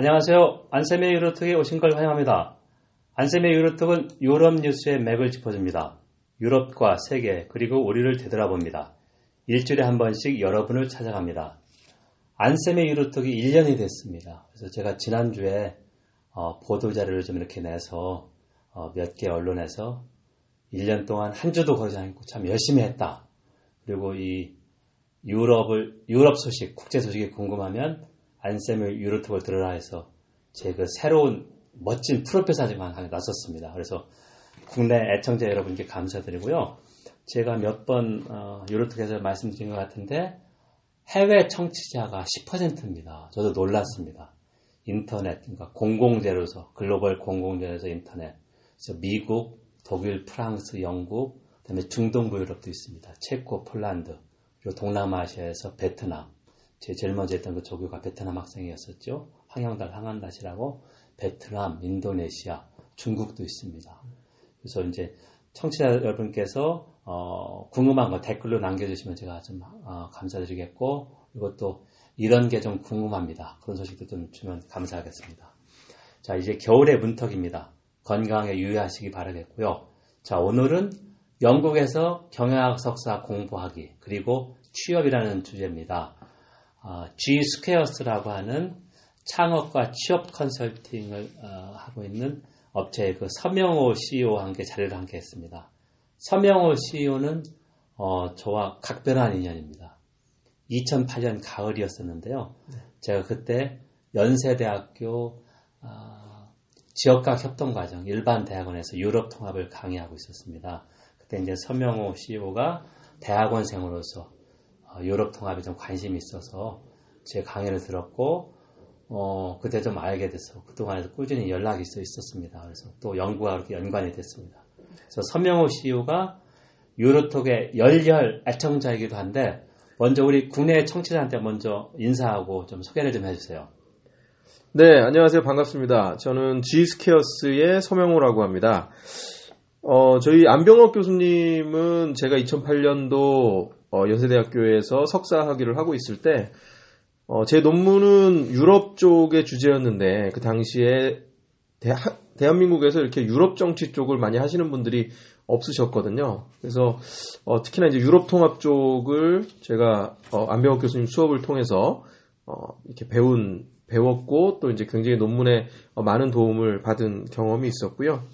안녕하세요. 안쌤의 유로톡에 오신 걸 환영합니다. 안쌤의 유로톡은 유럽 뉴스의 맥을 짚어줍니다. 유럽과 세계 그리고 우리를 되돌아봅니다. 일주일에 한 번씩 여러분을 찾아갑니다. 안쌤의 유로톡이 1년이 됐습니다. 그래서 제가 지난주에 어, 보도자료를 좀 이렇게 내서 어, 몇 개 언론에서 1년 동안 한 주도 거르지 않고 참 열심히 했다. 그리고 이 유럽을 유럽 소식, 국제 소식이 궁금하면 안쌤의 유로톡을 들으라 해서 제 그 새로운 멋진 프로필 사진만 하나 놨었습니다. 그래서 국내 애청자 여러분께 감사드리고요. 제가 몇번 어, 유로톡에서 말씀드린 것 같은데 해외 청취자가 10%입니다. 저도 놀랐습니다. 인터넷, 그러니까 공공재로서 글로벌 공공재로서 인터넷. 그래서 미국, 독일, 프랑스, 영국, 그다음에 중동부 유럽도 있습니다. 체코, 폴란드, 그리고 동남아시아에서 베트남. 제 제일 먼저 했던 그 조교가 베트남 학생이었었죠. 황영달, 황한다시라고 베트남, 인도네시아, 중국도 있습니다. 그래서 이제 청취자 여러분께서 어, 궁금한 거 댓글로 남겨주시면 제가 좀 어, 감사드리겠고 또 이런 게 좀 궁금합니다. 그런 소식도 좀 주면 감사하겠습니다. 자 이제 겨울의 문턱입니다. 건강에 유의하시기 바라겠고요. 자 오늘은 영국에서 경영학 석사 공부하기 그리고 취업이라는 주제입니다. 어, G Squares라고 하는 창업과 취업 컨설팅을 어, 하고 있는 업체의 그 서명호 CEO와 함께 자리를 함께 했습니다. 서명호 CEO는 어, 저와 각별한 인연입니다. 2008년 가을이었었는데요. 제가 그때 연세대학교 어, 지역학 협동 과정 일반 대학원에서 유럽 통합을 강의하고 있었습니다. 그때 이제 서명호 CEO가 대학원생으로서 어, 유럽 통합에 좀 관심이 있어서 제 강의를 들었고 어, 그때 좀 알게 돼서 그동안에도 꾸준히 연락이 있어 있었습니다. 그래서 또 연구와 그렇게 연관이 됐습니다. 그래서 서명호 CEO가 유로톡의 열렬 애청자이기도 한데 먼저 우리 국내 청취자한테 먼저 인사하고 좀 소개를 좀 해주세요. 네, 안녕하세요. 반갑습니다. 저는 G스퀘어스의 서명호라고 합니다. 어, 저희 안병옥 교수님은 제가 2008년도 어, 연세대학교에서 석사 학위를 하고 있을 때, 어, 제 논문은 유럽 쪽의 주제였는데, 그 당시에 대, 대한민국에서 이렇게 유럽 정치 쪽을 많이 하시는 분들이 없으셨거든요. 그래서 어, 특히나 이제 유럽 통합 쪽을 제가 어, 안병옥 교수님 수업을 통해서 어, 이렇게 배운 배웠고 또 이제 굉장히 논문에 어, 많은 도움을 받은 경험이 있었고요.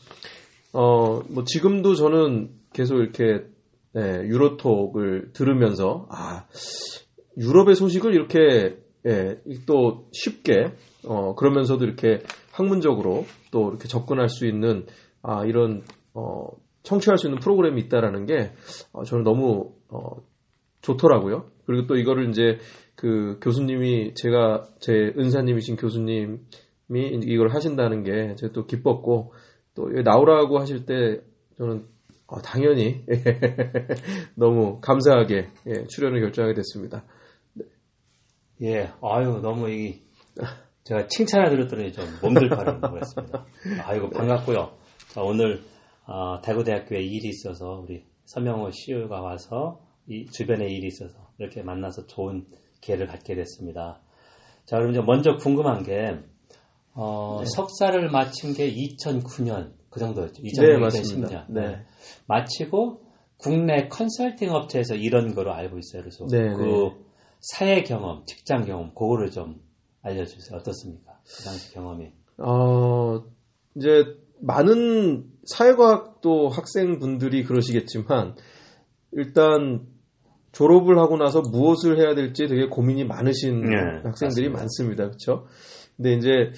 어, 뭐 지금도 저는 계속 이렇게 네, 유로톡을 들으면서 아 유럽의 소식을 이렇게 예, 또 쉽게 어, 그러면서도 이렇게 학문적으로 또 이렇게 접근할 수 있는 아, 이런 어, 청취할 수 있는 프로그램이 있다라는 게 어, 저는 너무 어, 좋더라고요. 그리고 또 이거를 이제 그 교수님이 제가 제 은사님이신 교수님이 이걸 하신다는 게 제가 또 기뻤고 또 나오라고 하실 때 저는 어, 당연히 너무 감사하게 예, 출연을 결정하게 됐습니다. 예, 아유 너무 이 제가 칭찬을 드렸더니 좀 몸들바른 거였습니다. 아이고 반갑고요. 자, 오늘 어, 대구대학교에 일이 있어서 우리 서명호 CEO가 와서 이 주변에 일이 있어서 이렇게 만나서 좋은 기회를 갖게 됐습니다. 자, 그럼 이제 먼저 궁금한 게 어, 네. 석사를 마친 게 2009년 그 정도였죠. 2009년, 네, 2010년. 네. 마치고 국내 컨설팅 업체에서 이런 거로 알고 있어요. 그래서 네, 그 네. 사회 경험, 직장 경험, 그거를 좀 알려주세요. 어떻습니까? 그 당시 경험이. 어, 이제 많은 사회과학도 학생분들이 그러시겠지만 일단 졸업을 하고 나서 무엇을 해야 될지 되게 고민이 많으신 네, 학생들이 맞습니다. 많습니다. 그렇죠? 근데 이제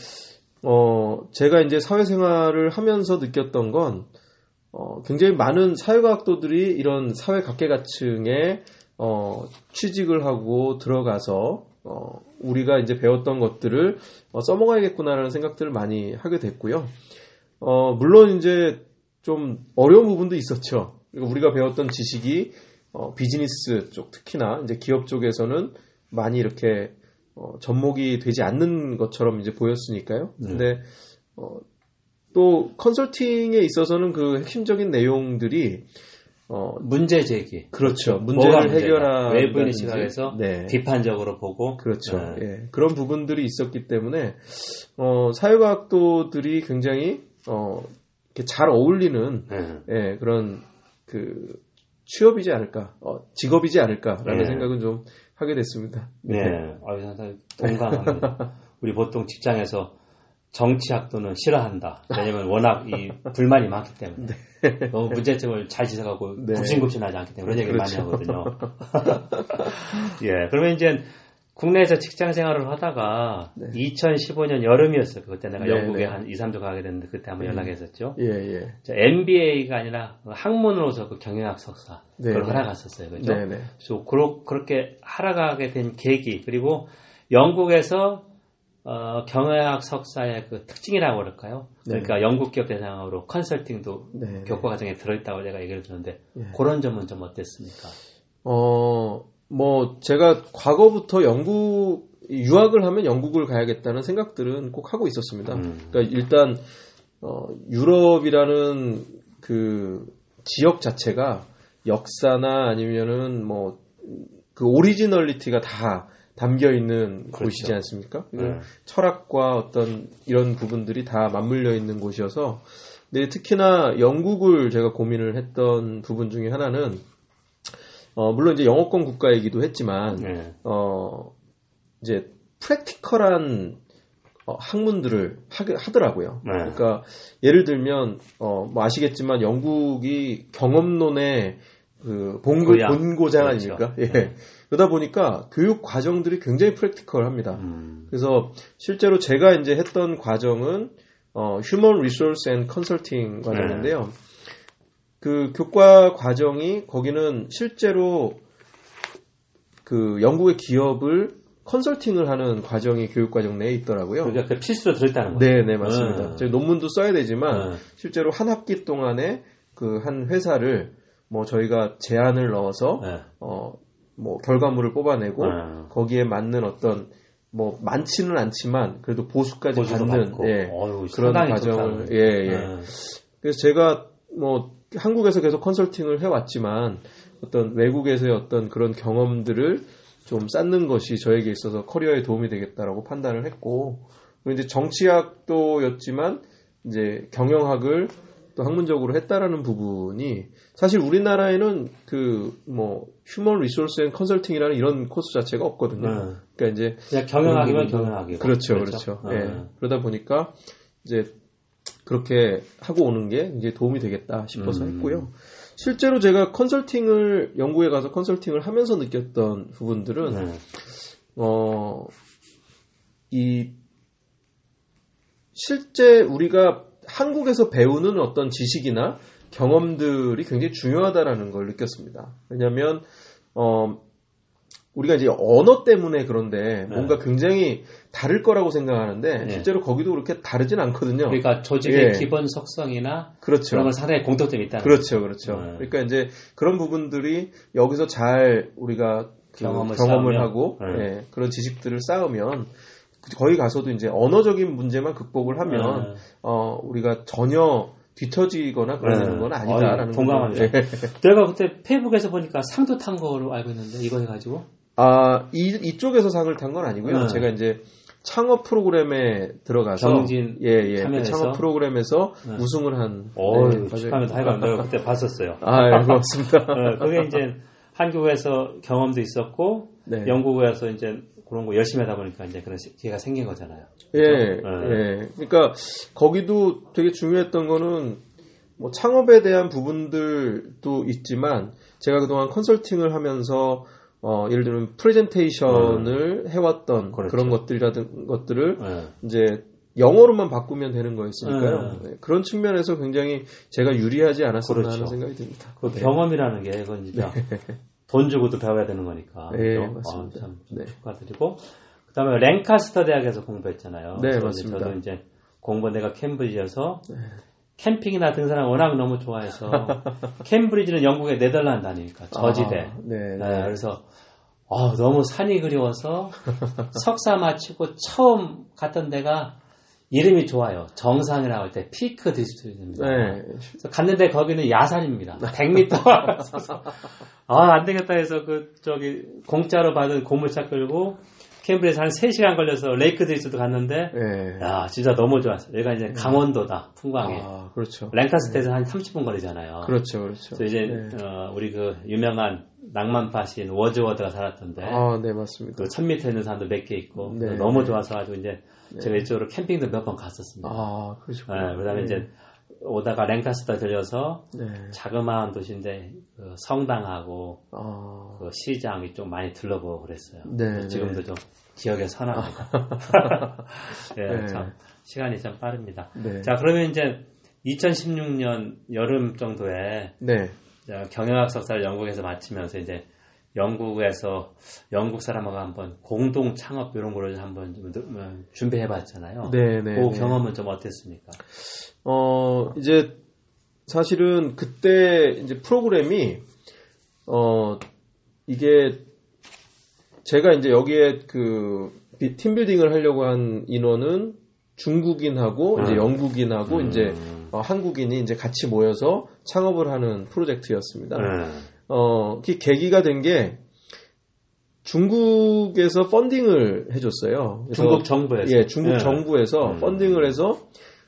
어 제가 이제 사회생활을 하면서 느꼈던 건 어, 굉장히 많은 사회과학도들이 이런 사회 각계각층에 어, 취직을 하고 들어가서 어, 우리가 이제 배웠던 것들을 어, 써먹어야겠구나라는 생각들을 많이 하게 됐고요. 어, 물론 이제 좀 어려운 부분도 있었죠. 그리고 우리가 배웠던 지식이 어, 비즈니스 쪽 특히나 이제 기업 쪽에서는 많이 이렇게 어, 접목이 되지 않는 것처럼 이제 보였으니까요. 네. 근데 어, 또 컨설팅에 있어서는 그 핵심적인 내용들이 어, 문제 제기. 그렇죠. 문제를. 해결하 외부인의 시각에서 네. 비판적으로 보고 그렇죠. 네. 예. 그런 부분들이 있었기 때문에 어, 사회과학도들이 굉장히 어, 이렇게 잘 어울리는 네. 예, 그런 그 취업이지 않을까, 어, 직업이지 않을까라는 네. 생각은 좀 하게 됐습니다. 네. 아유, 상당히 동감합니다. 우리 보통 직장에서 정치학 도는 싫어한다. 왜냐면 워낙 이 불만이 많기 때문에. 너무 문제점을 잘 지적하고 네. 굽신굽신하지 않기 때문에 그런 얘기를 그렇죠. 많이 하거든요. 예. 그러면 이제 국내에서 직장 생활을 하다가 2015년 여름이었어요. 그때 내가 네, 영국에 네. 한 2, 3주 가게 됐는데 그때 한번 연락했었죠. 예, 예. MBA가 아니라 학문으로서 그 경영학 석사 네, 그걸 네. 하러 갔었어요. 그죠? 네, 네. 그래서 그러, 그렇게 하러 가게 된 계기 그리고 영국에서 어, 경영학 석사의 그 특징이라고 그럴까요? 네. 그러니까 영국 기업 대상으로 컨설팅도 네. 교과 과정에 들어있다고 제가 얘기를 듣는데 예. 그런 점은 좀 어땠습니까? 어, 뭐, 제가 과거부터 영국, 유학을 하면 영국을 가야겠다는 생각들은 꼭 하고 있었습니다. 음. 그러니까 일단, 어, 유럽이라는 그 지역 자체가 역사나 아니면은 뭐, 그 originality가 다 담겨 있는 그렇죠. 곳이지 않습니까? 네. 철학과 어떤 이런 부분들이 다 맞물려 있는 곳이어서 근데 특히나 영국을 제가 고민을 했던 부분 중에 하나는 어, 물론 이제 영어권 국가이기도 했지만 네. 어, 이제 프랙티컬한 어, 학문들을 하, 더라고요 네. 그러니까 예를 들면 어, 뭐 아시겠지만 영국이 경험론의 그 본고. 본고장 그렇죠. 아닙니까? 예. 그러다 보니까 교육 과정들이 굉장히 프랙티컬합니다. 음. 그래서 실제로 제가 이제 했던 과정은 어, Human Resource and Consulting 과정인데요. 그 교과 과정이 거기는 실제로 그 영국의 기업을 컨설팅을 하는 과정이 교육 과정 내에 있더라고요. 그러니까 그 필수로 들어있다는 거죠. 네, 네, 맞습니다. 네. 저희 논문도 써야 되지만 네. 실제로 한 학기 동안에 그 한 회사를 뭐 저희가 제안을 넣어서 네. 어, 뭐 결과물을 뽑아내고 네. 거기에 맞는 어떤 뭐 많지는 않지만 그래도 보수까지 받는. 예, 어휴, 그런 과정을 좋다. 예, 예. 네. 그래서 제가 뭐 한국에서 계속 컨설팅을 해왔지만 어떤 외국에서의 어떤 그런 경험들을 좀 쌓는 것이 저에게 있어서 커리어에 도움이 되겠다라고 판단을 했고 이제 정치학도였지만 이제 경영학을 또 학문적으로 했다라는 부분이 사실 우리나라에는 그 뭐 human resource and consulting이라는 이런 코스 자체가 없거든요. 네. 그러니까 이제 그냥 경영학이면 그런 부분도- 경영학이고. 그렇죠, 그렇죠. 어. 예. 그러다 보니까 이제 그렇게 하고 오는 게 이제 도움이 되겠다 싶어서 음. 했고요. 실제로 제가 컨설팅을 영국에 가서 컨설팅을 하면서 느꼈던 부분들은 네. 어, 이, 실제 우리가 한국에서 배우는 어떤 지식이나 경험들이 굉장히 중요하다라는 걸 느꼈습니다. 왜냐하면 어, 우리가 이제 언어 때문에 그런데 뭔가 굉장히 다를 거라고 생각하는데 네. 실제로 거기도 그렇게 다르진 않거든요. 그러니까 조직의 예. 기본 속성이나 그렇죠. 그런 건 상당히 공통점이 있다는 그렇죠, 그렇죠. 네. 그러니까 이제 그런 부분들이 여기서 잘 우리가 그 경험을 경험을, 하고 네. 예, 그런 지식들을 쌓으면 거기 가서도 이제 언어적인 문제만 극복을 하면 네. 어, 우리가 전혀 뒤처지거나 그러는 네. 건 아니다라는 동감합니다. 거죠. 예. 내가 그때 페이북에서 보니까 상도 탄 거로 알고 있는데 이거 해가지고 아, 이, 이쪽에서 상을 탄 건 아니고요. 네. 제가 이제 창업 프로그램에 들어가서 경진 예, 예. 그? 창업 프로그램에서 네. 우승을 한 어 네, 축하합니다. 하여간 내가 그때 봤었어요. 아, 예, 고맙습니다. 어, 그게 이제 한국에서 경험도 있었고 네. 영국에서 이제 그런 거 열심히 하다 보니까 이제 그런 시- 기회가 생긴 거잖아요. 예, 네. 예. 그러니까 거기도 되게 중요했던 거는 뭐 창업에 대한 부분들도 있지만 제가 그동안 컨설팅을 하면서 어, 예를 들면 프레젠테이션을 해왔던 음. 그렇죠. 그런 것들이라든 것들을 네. 이제 영어로만 바꾸면 되는 거였으니까요. 네. 네, 그런 측면에서 굉장히 제가 유리하지 않았었나 그렇죠. 하는 생각이 듭니다. 그 네. 경험이라는 게 그건 진짜 돈 주고도 배워야 되는 거니까. 네, 그죠? 맞습니다. 아, 참 네. 축하드리고 그다음에 랭카스터 대학에서 공부했잖아요. 네, 맞습니다. 네. 저도 이제 공부 내가 캠브리지여서 캠핑이나 등산을 워낙 너무 좋아해서 캠브리지는 영국의 네덜란드 아닙니까? 저지대. 아, 네, 네, 그래서 아, 너무 산이 그리워서 석사 마치고 처음 갔던 데가 이름이 좋아요. 정상이라고 할 때 Peak District입니다. 네. 그래서 갔는데 거기는 야산입니다. 100m. 아, 안 되겠다 해서 그, 저기, 공짜로 받은 고물차 끌고 캠브리지에서 한 3시간 걸려서 Lake District도 갔는데, 네. 야, 진짜 너무 좋았어요. 여기가 이제 강원도다, 풍광이. 아, 그렇죠. 랭카스터에서 한 30분 거리잖아요. 그렇죠, 그렇죠. 그래서 이제, 네. 어, 우리 그 유명한 낭만파 시인 워즈워드가 살았던데, 아, 네, 맞습니다. 그 1000m 있는 산도 몇 개 있고, 네. 너무 좋아서 가지고 이제, 제가 이쪽으로 캠핑도 몇 번 갔었습니다. 아, 그러시군요. 네, 그 다음에 이제 오다가 랭카스터 들려서 네. 자그마한 도시인데 그 성당하고 아, 그 시장 이쪽 많이 둘러보고 그랬어요. 네, 지금도 좀 기억에 선합니다. 예, 네. 참 시간이 참 빠릅니다. 네. 자 그러면 이제 2016년 여름 정도에 네. 자, 경영학 석사를 영국에서 마치면서 이제 영국에서 영국 사람하고 한번 공동 창업 이런 거를 한번 좀 어, 준비해봤잖아요. 네, 네. 그 네. 경험은 좀 어땠습니까? 어, 이제 사실은 그때 이제 프로그램이 어, 이게 제가 이제 여기에 그 비- 팀빌딩을 하려고 한 인원은 중국인하고 이제 음. 영국인하고 음. 이제 어, 한국인이 이제 같이 모여서 창업을 하는 프로젝트였습니다. 네. 어, 그 계기가 된 게 중국에서 펀딩을 해줬어요. 중국 정부에서. 예, 중국 예. 정부에서 음. 펀딩을 해서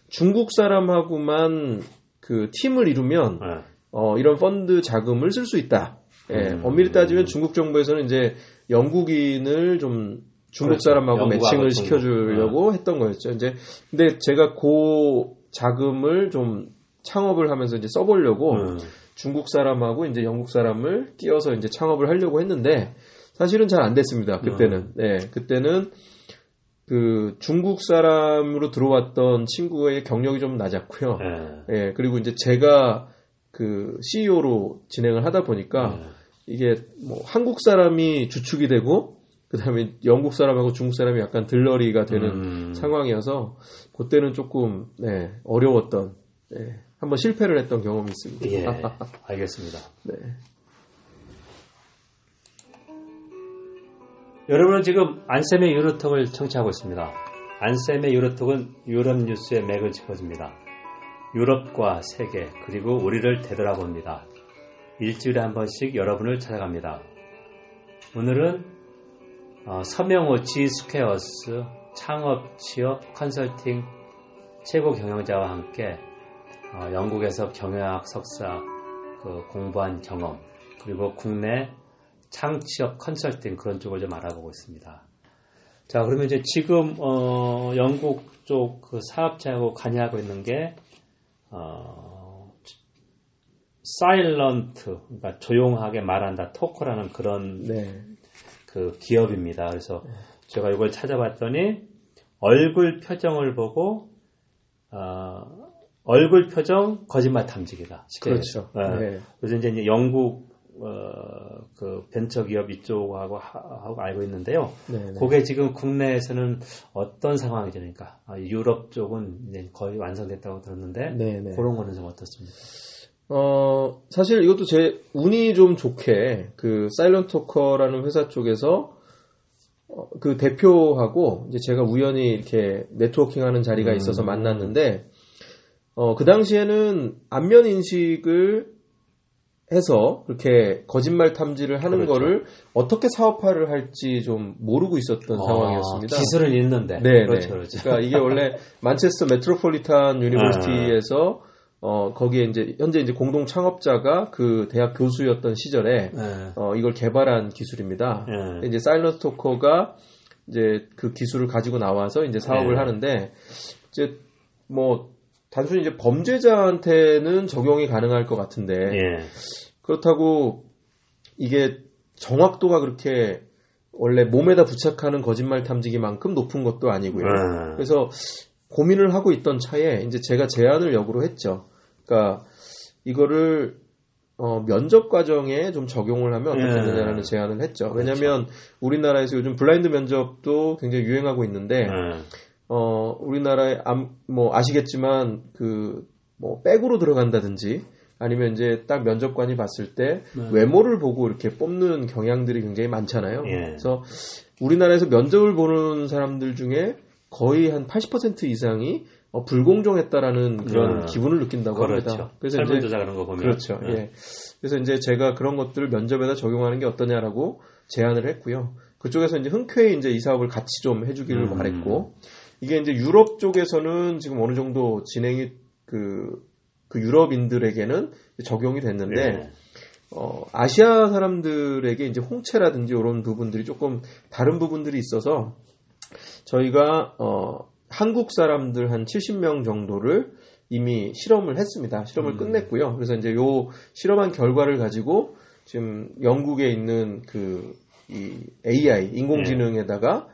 중국 사람하고만 그 팀을 이루면 네. 어, 이런 펀드 자금을 쓸 수 있다. 예, 음. 엄밀히 따지면 중국 정부에서는 이제 영국인을 좀 중국 그렇죠. 사람하고 영국하고 매칭을. 시켜주려고 했던 거였죠. 이제 근데 제가 그 자금을 좀 창업을 하면서 이제 써보려고 음. 중국 사람하고 이제 영국 사람을 끼워서 이제 창업을 하려고 했는데 사실은 잘 안 됐습니다. 그때는. 네, 그때는 그 중국 사람으로 들어왔던 친구의 경력이 좀 낮았고요. 예. 예, 그리고 이제 제가 그 CEO로 진행을 하다 보니까 예. 이게 뭐 한국 사람이 주축이 되고 그다음에 영국 사람하고 중국 사람이 약간 들러리가 되는 음. 상황이어서 그때는 조금 네, 어려웠던 네, 한번 실패를 했던 경험이 있습니다. 예, 알겠습니다. 네. 여러분은 지금 안쌤의 유로톡을 청취하고 있습니다. 안쌤의 유로톡은 유럽 뉴스의 맥을 짚어줍니다. 유럽과 세계 그리고 우리를 되돌아봅니다. 일주일에 한 번씩 여러분을 찾아갑니다. 오늘은 어, 서명호 G Squares 창업 취업 컨설팅 최고 경영자와 함께 어, 영국에서 경영학 석사 그 공부한 경험 그리고 국내 창취업 컨설팅 그런 쪽을 좀 알아보고 있습니다. 자, 그러면 이제 지금 어, 영국 쪽 그 사업자하고 관여하고 있는 게 어, 사일런트, 그러니까 조용하게 말한다, 토크라는 그런 네. 그 기업입니다. 그래서 제가 이걸 찾아봤더니 얼굴 표정을 보고 어, 얼굴 표정 거짓말 탐지기다. 쉽게 그렇죠. 예. 네. 요새 이제 이제 영국 어, 그 벤처 기업 이쪽하고 하- 하고 알고 있는데요. 네, 네. 그게 지금 국내에서는 어떤 상황이죠? 그러니까 아, 유럽 쪽은 이제 거의 완성됐다고 들었는데 네, 네. 그런 거는 좀 어떻습니까? 어, 사실 이것도 제 운이 좀 좋게 그 사일런트 토커라는 회사 쪽에서 어, 그 대표하고 이제 제가 우연히 이렇게 네트워킹하는 자리가 있어서 만났는데 어, 그 당시에는 안면 인식을 해서 그렇게 거짓말 탐지를 하는 그렇죠. 거를 어떻게 사업화를 할지 좀 모르고 있었던 아, 상황이었습니다. 기술은 있는데. 네, 그렇죠, 네. 그렇죠. 그러니까 이게 원래 Manchester Metropolitan University에서 어 거기에 이제 현재 이제 공동 창업자가 그 대학 교수였던 시절에 네. 어 이걸 개발한 기술입니다. 네. 이제 사일런스 토커가 이제 그 기술을 가지고 나와서 이제 사업을 네. 하는데 이제 뭐 단순히 이제 범죄자한테는 적용이 가능할 것 같은데 예. 그렇다고 이게 정확도가 그렇게 원래 몸에다 부착하는 거짓말 탐지기만큼 높은 것도 아니고요. 네. 그래서 고민을 하고 있던 차에 이제 제가 제안을 역으로 했죠. 그러니까 이거를 어, 면접 과정에 좀 적용을 하면 예. 어떻겠느냐라는 제안을 했죠. 그렇죠. 왜냐하면 우리나라에서 요즘 블라인드 면접도 굉장히 유행하고 있는데 네. 어, 우리나라에 암, 뭐 아시겠지만 그 뭐 백으로 들어간다든지 아니면 이제 딱 면접관이 봤을 때 네. 외모를 보고 이렇게 뽑는 경향들이 굉장히 많잖아요. 예. 그래서 우리나라에서 면접을 보는 사람들 중에 거의 한 80% 이상이 어, 불공정했다라는 그런 음. 기분을 느낀다고 그렇죠. 합니다. 그래서 이제 설문조사 그런 거 보면 그렇죠. 네. 예. 그래서 이제 제가 그런 것들을 면접에다 적용하는 게 어떠냐라고 제안을 했고요. 그쪽에서 이제 흔쾌히 이제 이 사업을 같이 좀 해주기를 음. 바랬고 이게 이제 유럽 쪽에서는 지금 어느 정도 진행이 그, 그 유럽인들에게는 적용이 됐는데 네. 어, 아시아 사람들에게 이제 홍채라든지 이런 부분들이 조금 다른 부분들이 있어서 저희가 어, 한국 사람들 한 70명 정도를 이미 실험을 했습니다. 실험을 음. 끝냈고요. 그래서 이제 요 실험한 결과를 가지고 지금 영국에 있는 그 이 AI 인공지능에다가 어,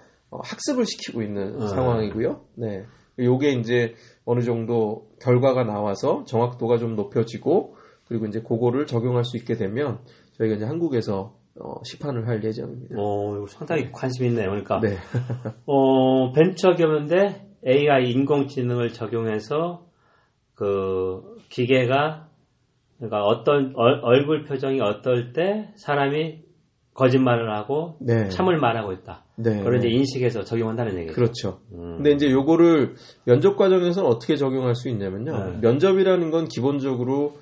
학습을 시키고 있는 음. 상황이고요. 네. 요게 이제 어느 정도 결과가 나와서 정확도가 좀 높여지고 그리고 이제 그거를 적용할 수 있게 되면 저희가 이제 한국에서 어, 시판을 할 예정입니다. 어, 이거 상당히 관심 있네요. 그러니까 네. 어, 벤처 기업인데 AI 인공지능을 적용해서 그 기계가 그러니까 어떤 얼, 얼굴 표정이 어떨 때 사람이 거짓말을 하고 네. 참을 말하고 있다. 네. 그걸 이제 인식해서 적용한다는 얘기죠. 그렇죠. 음. 근데 이제 요거를 면접 과정에서는 어떻게 적용할 수 있냐면요. 네. 면접이라는 건 기본적으로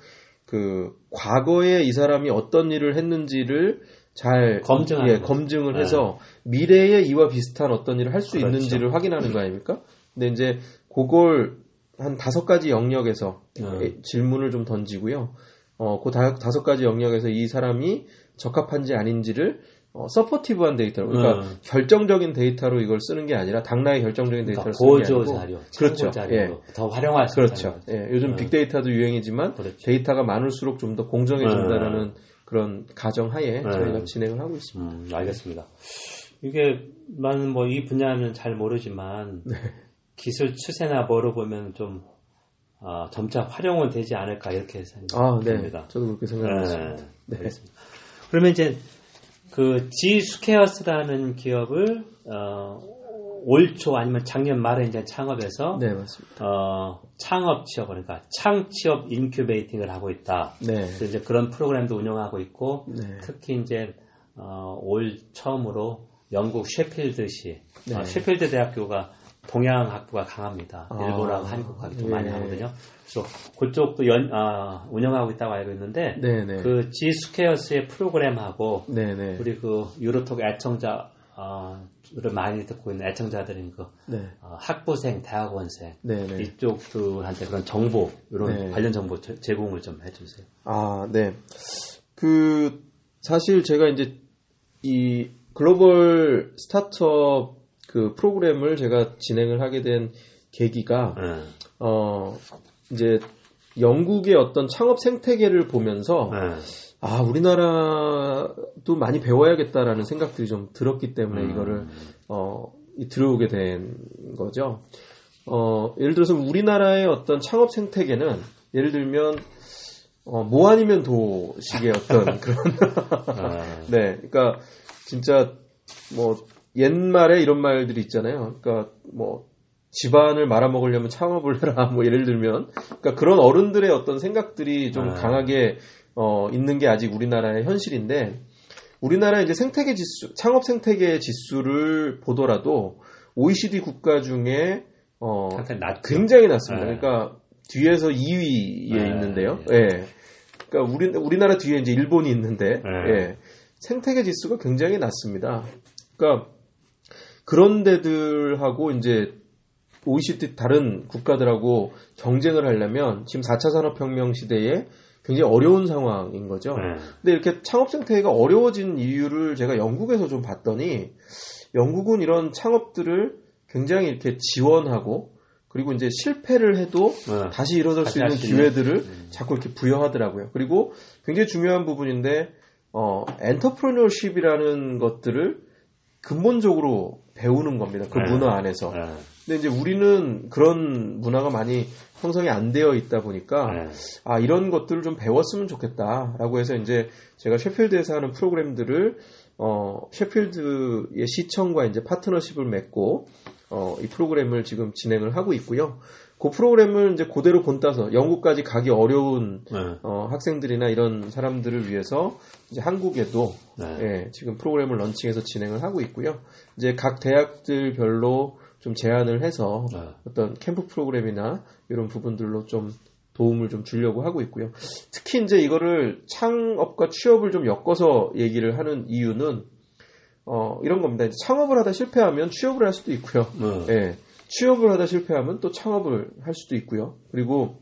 그 과거에 이 사람이 어떤 일을 했는지를 잘 검증하는 예. 검증을 네. 해서 미래에 이와 비슷한 어떤 일을 할수 그렇죠. 있는지를 확인하는 거 아닙니까? 근데 이제 그걸 한 다섯 가지 영역에서 음. 에, 질문을 좀 던지고요. 어, 그 다, 다섯 가지 영역에서 이 사람이 적합한지 아닌지를 어, supportive한 데이터로 그러니까 음. 결정적인 데이터로 이걸 쓰는 게 아니라 당라의 결정적인 그러니까 데이터를 쓰는 게 아니고 자료, 그렇죠. 자료로 예. 더 활용할 수 그렇죠. 예, 요즘 음. 빅데이터도 유행이지만 그렇죠. 데이터가 많을수록 좀 더 공정해진다라는 그런 가정하에 음. 저희가 진행을 하고 있습니다. 음, 알겠습니다. 이게 나는 뭐이 분야는 잘 모르지만 네. 기술 추세나 뭐로 보면 좀 아, 점차 활용은 되지 않을까 이렇게 아, 네. 생각합니다. 저도 그렇게 생각합니다. 네, 네. 알겠습니다. 그러면 이제 그 G Squares라는 기업을 어, 올 초 아니면 작년 말에 이제 창업해서 네, 맞습니다. 어, 창업 취업 그러니까 창취업 incubating을 하고 있다. 네. 그래서 이제 그런 프로그램도 운영하고 있고 네. 특히 이제 어, 올 처음으로 영국 셰필드시 네. 어, 셰필드 대학교가 동양 학부가 강합니다. 아. 일본하고 한국하고 좀 많이 예. 하거든요. 그래서 그쪽도 연, 아, 운영하고 있다고 알고 있는데 네, 네. 그 G스퀘어스의 프로그램하고 네, 네. 우리 그 유로톡 애청자 어, 를 많이 듣고 있는 애청자들인 그 네. 어, 학부생, 대학원생 네, 네. 이쪽들한테 그런 정보 이런 네. 관련 정보 제- 제공을 좀 해주세요. 아, 네. 그, 사실 제가 이제 이 글로벌 스타트업 그 프로그램을 제가 진행을 하게 된 계기가, 네. 어, 이제 영국의 어떤 창업 생태계를 보면서, 네. 아, 우리나라도 많이 배워야겠다라는 생각들이 좀 들었기 때문에 음. 이거를, 어, 이- 들어오게 된 거죠. 어, 예를 들어서 우리나라의 어떤 창업 생태계는, 예를 들면, 어, 뭐 아니면 도식의 어떤 그런, 아, 네, 그러니까 진짜 뭐 옛말에 이런 말들이 있잖아요. 그러니까 뭐 집안을 말아먹으려면 창업을 해라. 뭐 예를 들면, 그러니까 그런 어른들의 어떤 생각들이 좀 아. 강하게 어, 있는 게 아직 우리나라의 현실인데, 우리나라 이제 생태계 지수, 창업 생태계 지수를 보더라도 OECD 국가 중에 어. 굉장히 낮습니다. 네. 그러니까 뒤에서 2위에 네. 있는데요. 예. 그러니까 우리 우리나라 뒤에 이제 일본이 있는데 네. 예. 생태계 지수가 굉장히 낮습니다. 그러니까 그런 데들하고 이제 OECD 다른 국가들하고 경쟁을 하려면 지금 4차 산업혁명 시대에 굉장히 어려운 상황인 거죠. 네. 근데 이렇게 창업 생태계가 어려워진 이유를 제가 영국에서 좀 봤더니 영국은 이런 창업들을 굉장히 이렇게 지원하고 그리고 이제 실패를 해도 네. 다시 일어설 수 다시 있는 할수 있는? 기회들을 음. 자꾸 이렇게 부여하더라고요. 그리고 굉장히 중요한 부분인데 어 엔터프레너십이라는 것들을 근본적으로 배우는 겁니다. 그 네. 문화 안에서. 네. 근데 이제 우리는 그런 문화가 많이 형성이 안 되어 있다 보니까 네. 아 이런 것들을 좀 배웠으면 좋겠다라고 해서 이제 제가 셰필드에서 하는 프로그램들을 어 셰필드의 시청과 이제 파트너십을 맺고 어 이 프로그램을 지금 진행을 하고 있고요. 그 프로그램을 이제 그대로 본따서 영국까지 가기 어려운 네. 어, 학생들이나 이런 사람들을 위해서 이제 한국에도 네. 예, 지금 프로그램을 런칭해서 진행을 하고 있고요. 이제 각 대학들별로 좀 제안을 해서 네. 어떤 캠프 프로그램이나 이런 부분들로 좀 도움을 좀 주려고 하고 있고요. 특히 이제 이거를 창업과 취업을 좀 엮어서 얘기를 하는 이유는 어, 이런 겁니다. 창업을 하다 실패하면 취업을 할 수도 있고요. 네. 예, 취업을 하다 실패하면 또 창업을 할 수도 있고요. 그리고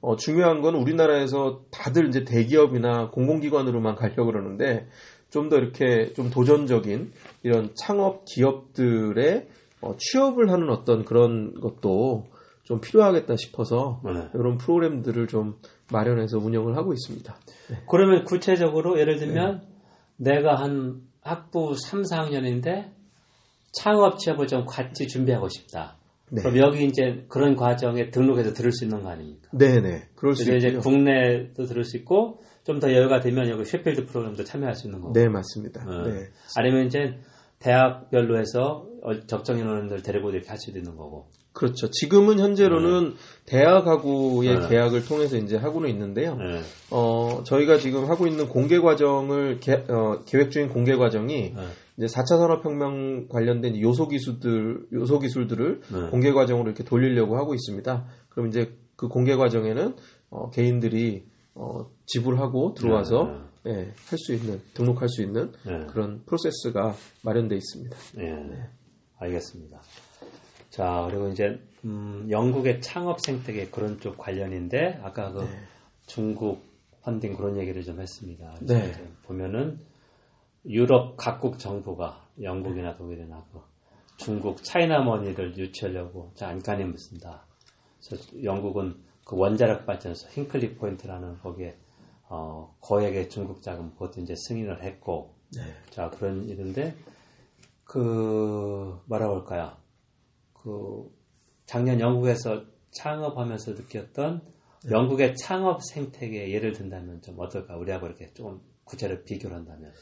어, 중요한 건 우리나라에서 다들 이제 대기업이나 공공기관으로만 가려고 그러는데 좀 더 이렇게 좀 도전적인 이런 창업 기업들의 어, 취업을 하는 어떤 그런 것도 좀 필요하겠다 싶어서 네. 이런 프로그램들을 좀 마련해서 운영을 하고 있습니다. 그러면 구체적으로 예를 들면 내가 한 학부 3, 4학년인데 창업 취업을 좀 같이 준비하고 싶다. 네. 그럼 여기 이제 그런 과정에 등록해서 들을 수 있는 거 아닙니까? 네네. 그럴 수 그래서 이제. 국내도 들을 수 있고 좀 더 여유가 되면 여기 셰필드 프로그램도 참여할 수 있는 거고. 네, 맞습니다. 어. 네. 아니면 이제 대학별로 해서 어, 적정 인원들 데리고 이렇게 할 수도 있는 거고. 그렇죠. 지금은 현재로는 대학하고의 네. 계약을 통해서 이제 하고는 있는데요. 네. 어, 저희가 지금 하고 있는 공개 과정을 개- 어, 계획 중인 공개 과정이 네. 이제 4차 산업혁명 관련된 요소 기술들 요소 기술들을 네. 공개 과정으로 이렇게 돌리려고 하고 있습니다. 그럼 이제 그 공개 과정에는 어, 개인들이 어, 지불하고 들어와서 예, 할 수 있는 등록할 수 있는 네. 그런 프로세스가 마련돼 있습니다. 예, 알겠습니다. 자, 그리고 이제, 음, 영국의 창업 생태계 그런 쪽 관련인데, 아까 그 중국 펀딩 그런 얘기를 좀 했습니다. 네. 보면은 유럽 각국 정부가 영국이나 독일이나 그 중국 China money를 유치하려고 자, 안간힘을 쓴다. 그래서 영국은 그 원자력 발전소 힌클리 포인트라는 거기에 어, 거액의 중국 자금 그것도 이제 승인을 했고 자 그런 일인데 그 뭐라고 할까요? 그 작년 영국에서 창업하면서 느꼈던 영국의 창업 생태계 예를 든다면 좀 어떨까? 우리하고 이렇게 조금 구체로 비교를 한다면.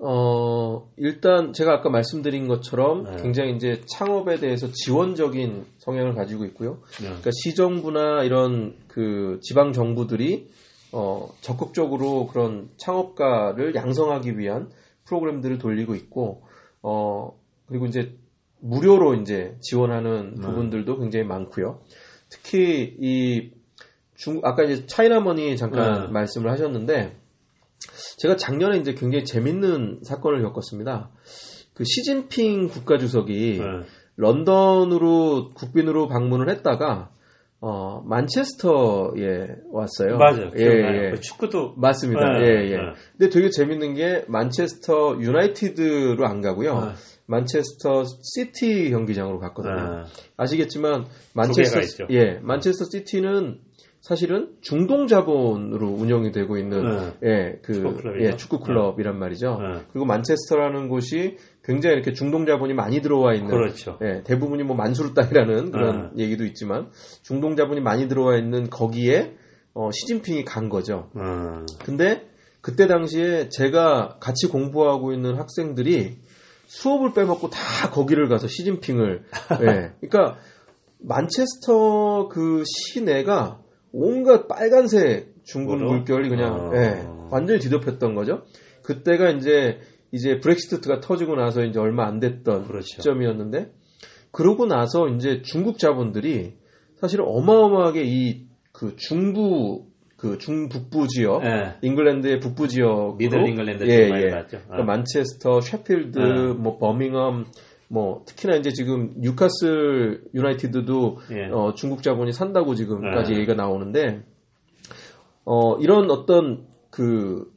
어, 일단 제가 아까 말씀드린 것처럼 네. 굉장히 이제 창업에 대해서 지원적인 성향을 가지고 있고요. 네. 그러니까 시정부나 이런 그 지방 정부들이 어, 적극적으로 그런 창업가를 양성하기 위한 프로그램들을 돌리고 있고 어, 그리고 이제 무료로 이제 지원하는 네. 부분들도 굉장히 많고요. 특히 이 중, 아까 이제 차이나머니 잠깐 네. 말씀을 하셨는데 제가 작년에 이제 굉장히 재밌는 사건을 겪었습니다. 그 시진핑 국가주석이 네. 런던으로 국빈으로 방문을 했다가 어, 만체스터에 왔어요. 맞아요. 예. 예. 그 축구도 맞습니다. 네, 예, 예. 네. 근데 되게 재밌는 게 만체스터 유나이티드로 안 가고요. 네. 만체스터 시티 경기장으로 갔거든요. 네. 아시겠지만 두 만체스터. 예, 만체스터 시티는 사실은 중동 자본으로 운영이 되고 있는 네. 예, 그 축구. 예, 축구 클럽이란 말이죠. 네. 그리고 만체스터라는 곳이 굉장히 이렇게 중동 자본이 많이 들어와 있는 그렇죠. 예, 대부분이 뭐 만수르 땅이라는 그런 얘기도 있지만 중동 자본이 많이 들어와 있는 거기에 어, 시진핑이 간 거죠. 음, 근데 그때 당시에 제가 같이 공부하고 있는 학생들이 수업을 빼먹고 다 거기를 가서 시진핑을 예. 그러니까 만체스터 그 시내가 온갖 빨간색 중국 뭐로? 물결이 그냥 어. 예, 완전히 뒤덮였던 거죠. 그때가 이제 이제 브렉시트가 터지고 나서 이제 얼마 안 됐던 그렇죠. 시점이었는데 그러고 나서 이제 중국 자본들이 사실 어마어마하게 이 그 중부 그 중북부 지역 예. 잉글랜드의 북부 지역 미들 잉글랜드 예, 좀 많이 예. 봤죠. 그러니까 어. 만체스터, 셰필드, 네. 뭐 버밍엄, 뭐 특히나 이제 지금 뉴카슬 유나이티드도 예. 어, 중국 자본이 산다고 지금까지 네. 얘기가 나오는데 어, 이런 어떤 그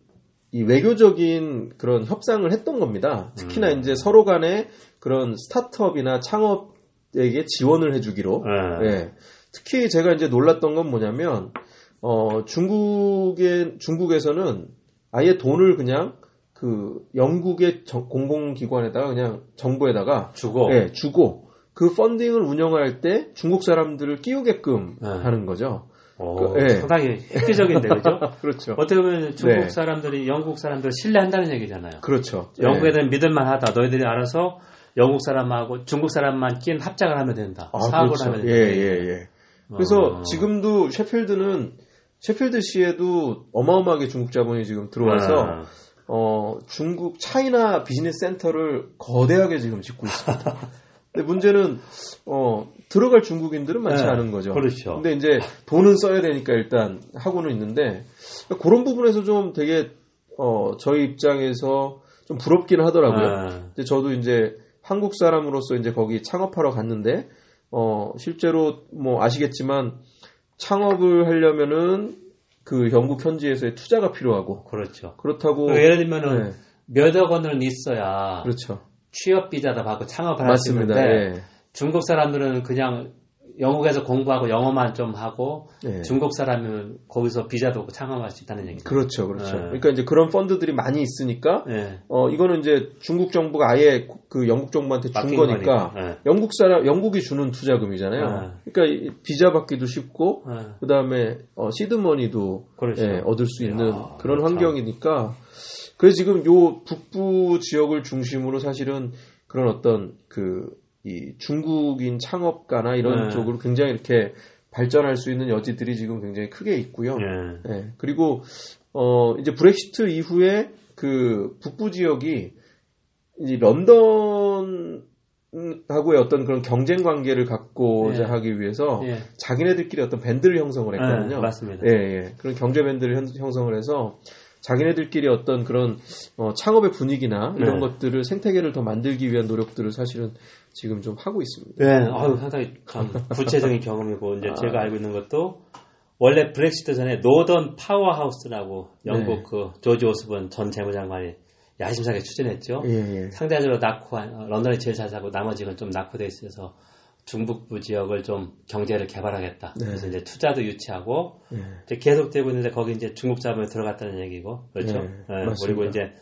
이 외교적인 그런 협상을 했던 겁니다. 특히나 음. 이제 서로 간에 그런 스타트업이나 창업에게 지원을 해주기로 예. 예. 특히 제가 이제 놀랐던 건 뭐냐면 어, 중국의 중국에서는 아예 돈을 그냥 그 영국의 정- 공공기관에다가 그냥 정부에다가 주고 예, 주고 그 펀딩을 운영할 때 중국 사람들을 끼우게끔 네. 하는 거죠. 오, 그, 예. 상당히 획기적인데 그죠? 그렇죠. 어떻게 보면 중국 네. 사람들이 영국 사람들을 신뢰한다는 얘기잖아요. 그렇죠. 영국 예. 애들은 믿을만 하다. 너희들이 알아서 영국 사람하고 중국 사람만 낀 합작을 하면 된다. 아, 사업을 그렇죠. 하면 예, 된다. 예, 예. 그래서 어. 지금도 셰필드는 셰필드 시에도 어마어마하게 중국 자본이 지금 들어와서 아, 어, 중국 차이나 비즈니스 센터를 거대하게 지금 짓고 있습니다. 근데 문제는 어 들어갈 중국인들은 많지 네, 않은 거죠. 그렇죠. 근데 이제 돈은 써야 되니까 일단 하고는 있는데 그런 부분에서 좀 되게 어 저희 입장에서 좀 부럽긴 하더라고요. 네. 이제 저도 이제 한국 사람으로서 이제 거기 창업하러 갔는데 어 실제로 뭐 아시겠지만 창업을 하려면은 그 영국 현지에서의 투자가 필요하고 그렇죠. 그렇다고 그 예를 들면은 네, 몇억 원은 있어야 그렇죠. 취업 비자도 받고 창업을 할 수. 있는데 예. 중국 사람들은 그냥 영국에서 공부하고 영어만 좀 하고 예. 중국 사람은 거기서 비자도 창업할 수 있다는 얘기죠. 그렇죠, 그렇죠. 네. 그러니까 이제 그런 펀드들이 많이 있으니까 예. 어 이거는 이제 중국 정부가 아예 그 영국 정부한테 준 거니까 거니까. 예. 영국 사람 영국이 주는 투자금이잖아요. 네. 그러니까 이 비자 받기도 쉽고 예. 그다음에 어, 시드머니도 그렇죠. 예, 얻을 수 있는 이야, 그런 참. 환경이니까 그래서 지금 요 북부 지역을 중심으로 사실은 그런 어떤 그 이 중국인 창업가나 이런 네. 쪽으로 굉장히 이렇게 발전할 수 있는 여지들이 지금 굉장히 크게 있고요. 예. 예, 그리고 어 이제 브렉시트 이후에 그 북부 지역이 이제 런던 하고의 어떤 그런 경쟁 관계를 갖고자 예. 하기 위해서 예. 자기네들끼리 어떤 밴드를 형성을 했거든요. 예, 맞습니다. 예, 예. 그런 경제 밴드를 형- 형성을 해서 자기네들끼리 어떤 그런 어, 창업의 분위기나 이런 네. 것들을 생태계를 더 만들기 위한 노력들을 사실은 지금 좀 하고 있습니다. 네, 아유, 상당히 참 구체적인 경험이고, 이제 제가 알고 있는 것도, 원래 브렉시트 전에 Northern Powerhouse라고 영국 네. 그 조지 오스본 전 재무장관이 야심차게 추진했죠. 예, 예. 상대적으로 낙후한, 어, 런던이 제일 잘 사고 나머지는 좀 낙후돼 있어서 중북부 지역을 좀 경제를 개발하겠다. 네. 그래서 이제 투자도 유치하고, 예. 이제 계속되고 있는데 거기 이제 중국 자본이 들어갔다는 얘기고, 그렇죠. 네, 예, 맞습니다. 그리고 이제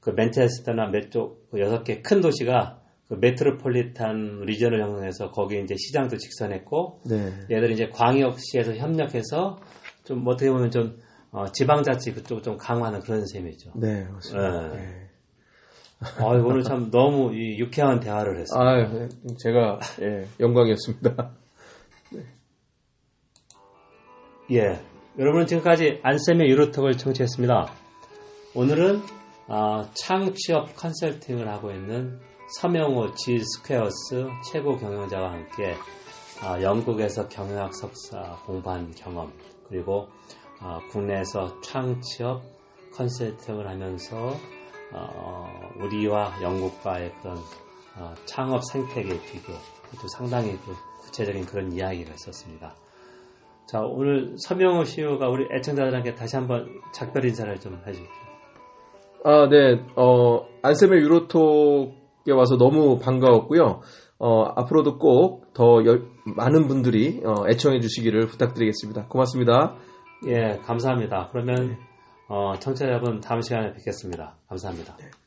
그 맨체스터나 몇쪽 여섯 개 큰 도시가 그 메트로폴리탄 리전을 형성해서 거기에 이제 시장도 직선했고, 네. 얘들이 이제 광역시에서 협력해서 좀 어떻게 보면 좀 어, 지방자치 그쪽 좀 강화하는 그런 셈이죠. 네, 맞습니다. 네. 예. 아, 오늘 참 너무 이 유쾌한 대화를 했어요. 아, 예, 제가 예, 영광이었습니다. 예. 여러분은 지금까지 안쌤의 유로톡을 청취했습니다. 오늘은 아, 창취업 컨설팅을 하고 있는 서명호 G 스퀘어스 최고 경영자와 함께 아, 영국에서 경영학 석사 공부한 경험 그리고 아, 국내에서 창취업 컨설팅을 하면서 어, 우리와 영국과의 그런 어, 창업 생태계 비교 또 상당히 그 구체적인 그런 이야기가 있었습니다. 자, 오늘 서명호 CEO가 우리 애청자들에게 다시 한번 작별 인사를 좀 해주십시오. 아, 네. 어, 안쌤의 유로톡에 와서 너무 반가웠고요. 어, 앞으로도 꼭 더 많은 분들이 어, 애청해 주시기를 부탁드리겠습니다. 고맙습니다. 예, 감사합니다. 그러면 어, 청취자 여러분 다음 시간에 뵙겠습니다. 감사합니다.